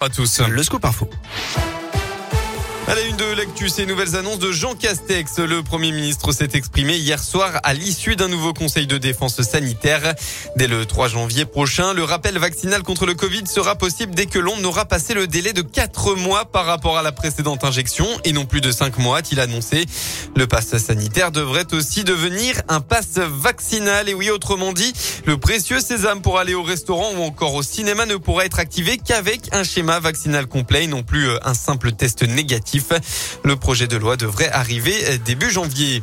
à tous. Le scoop info. À la une de l'actu, ces nouvelles annonces de Jean Castex. Le Premier ministre s'est exprimé hier soir à l'issue d'un nouveau conseil de défense sanitaire. Dès le 3 janvier prochain, le rappel vaccinal contre le Covid sera possible dès que l'on aura passé le délai de 4 mois par rapport à la précédente injection et non plus de 5 mois, a-t-il annoncé. Le pass sanitaire devrait aussi devenir un pass vaccinal. Et oui, autrement dit, le précieux sésame pour aller au restaurant ou encore au cinéma ne pourra être activé qu'avec un schéma vaccinal complet et non plus euh, un simple test négatif. Le projet de loi devrait arriver début janvier.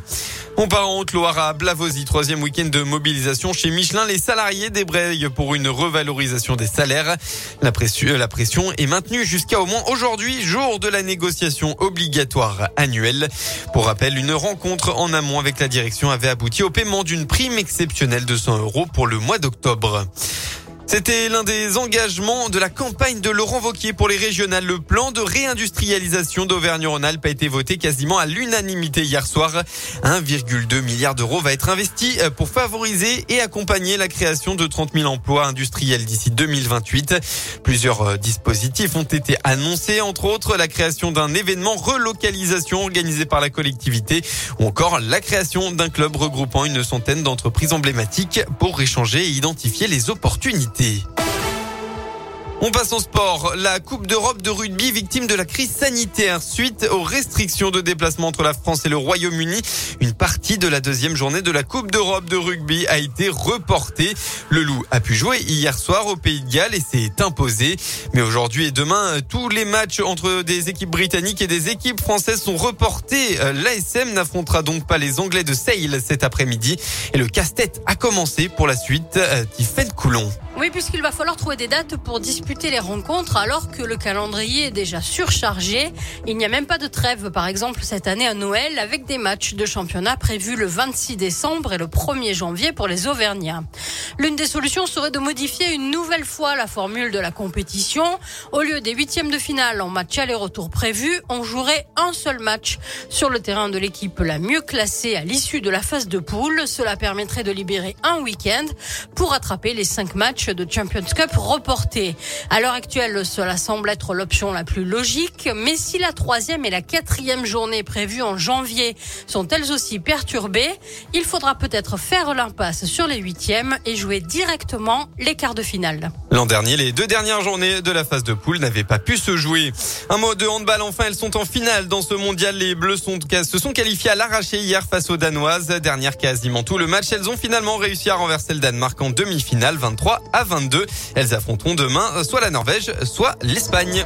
On part en Haute-Loire à Blavozy, troisième week-end de mobilisation chez Michelin. Les salariés débrayent pour une revalorisation des salaires. La pression, la pression est maintenue jusqu'à au moins aujourd'hui, jour de la négociation obligatoire annuelle. Pour rappel, une rencontre en amont avec la direction avait abouti au paiement d'une prime exceptionnelle de 100 euros pour le mois d'octobre. C'était l'un des engagements de la campagne de Laurent Vauquier pour les régionales. Le plan de réindustrialisation d'Auvergne-Rhône-Alpes a été voté quasiment à l'unanimité hier soir. 1,2 milliard d'euros va être investi euh, pour favoriser et accompagner la création de 30 000 emplois industriels d'ici 2028. Plusieurs euh, dispositifs ont été annoncés, entre autres la création d'un événement relocalisation organisé par la collectivité ou encore la création d'un club regroupant une centaine d'entreprises emblématiques pour échanger et identifier les opportunités. On passe au sport. La Coupe d'Europe de rugby victime de la crise sanitaire suite aux restrictions de déplacement entre la France et le Royaume-Uni. Une partie de la deuxième journée de la Coupe d'Europe de rugby a été reportée. Le Loup a pu jouer hier soir au Pays de Galles et s'est imposé. Mais aujourd'hui et demain, tous les matchs entre des équipes britanniques et des équipes françaises sont reportés. L'ASM n'affrontera donc pas les Anglais de Sale cet après-midi. Et le casse-tête a commencé pour la suite. Tiffen Coulon. Oui, puisqu'il va falloir trouver des dates pour disputer les rencontres alors que le calendrier est déjà surchargé. Il n'y a même pas de trêve, par exemple, cette année à Noël avec des matchs de championnat prévus le 26 décembre et le 1er janvier pour les Auvergnats. L'une des solutions serait de modifier une nouvelle fois la formule de la compétition. Au lieu des huitièmes de finale en match aller-retour prévus, on jouerait un seul match sur le terrain de l'équipe la mieux classée à l'issue de la phase de poule. Cela permettrait de libérer un week-end pour attraper les cinq matchs de Champions Cup reporté. À l'heure actuelle, cela semble être l'option la plus logique, mais si la troisième et la quatrième journée prévues en janvier sont elles aussi perturbées, il faudra peut-être faire l'impasse sur les huitièmes et jouer directement les quarts de finale. L'an dernier, les deux dernières journées de la phase de poule n'avaient pas pu se jouer. Un mot de handball, enfin, elles sont en finale dans ce mondial. Les Bleus sont, se sont qualifiés à l'arraché hier face aux Danoises. Dernière quasiment tout le match, elles ont finalement réussi à renverser le Danemark en demi-finale 23 à 22. Elles affronteront demain soit la Norvège, soit l'Espagne.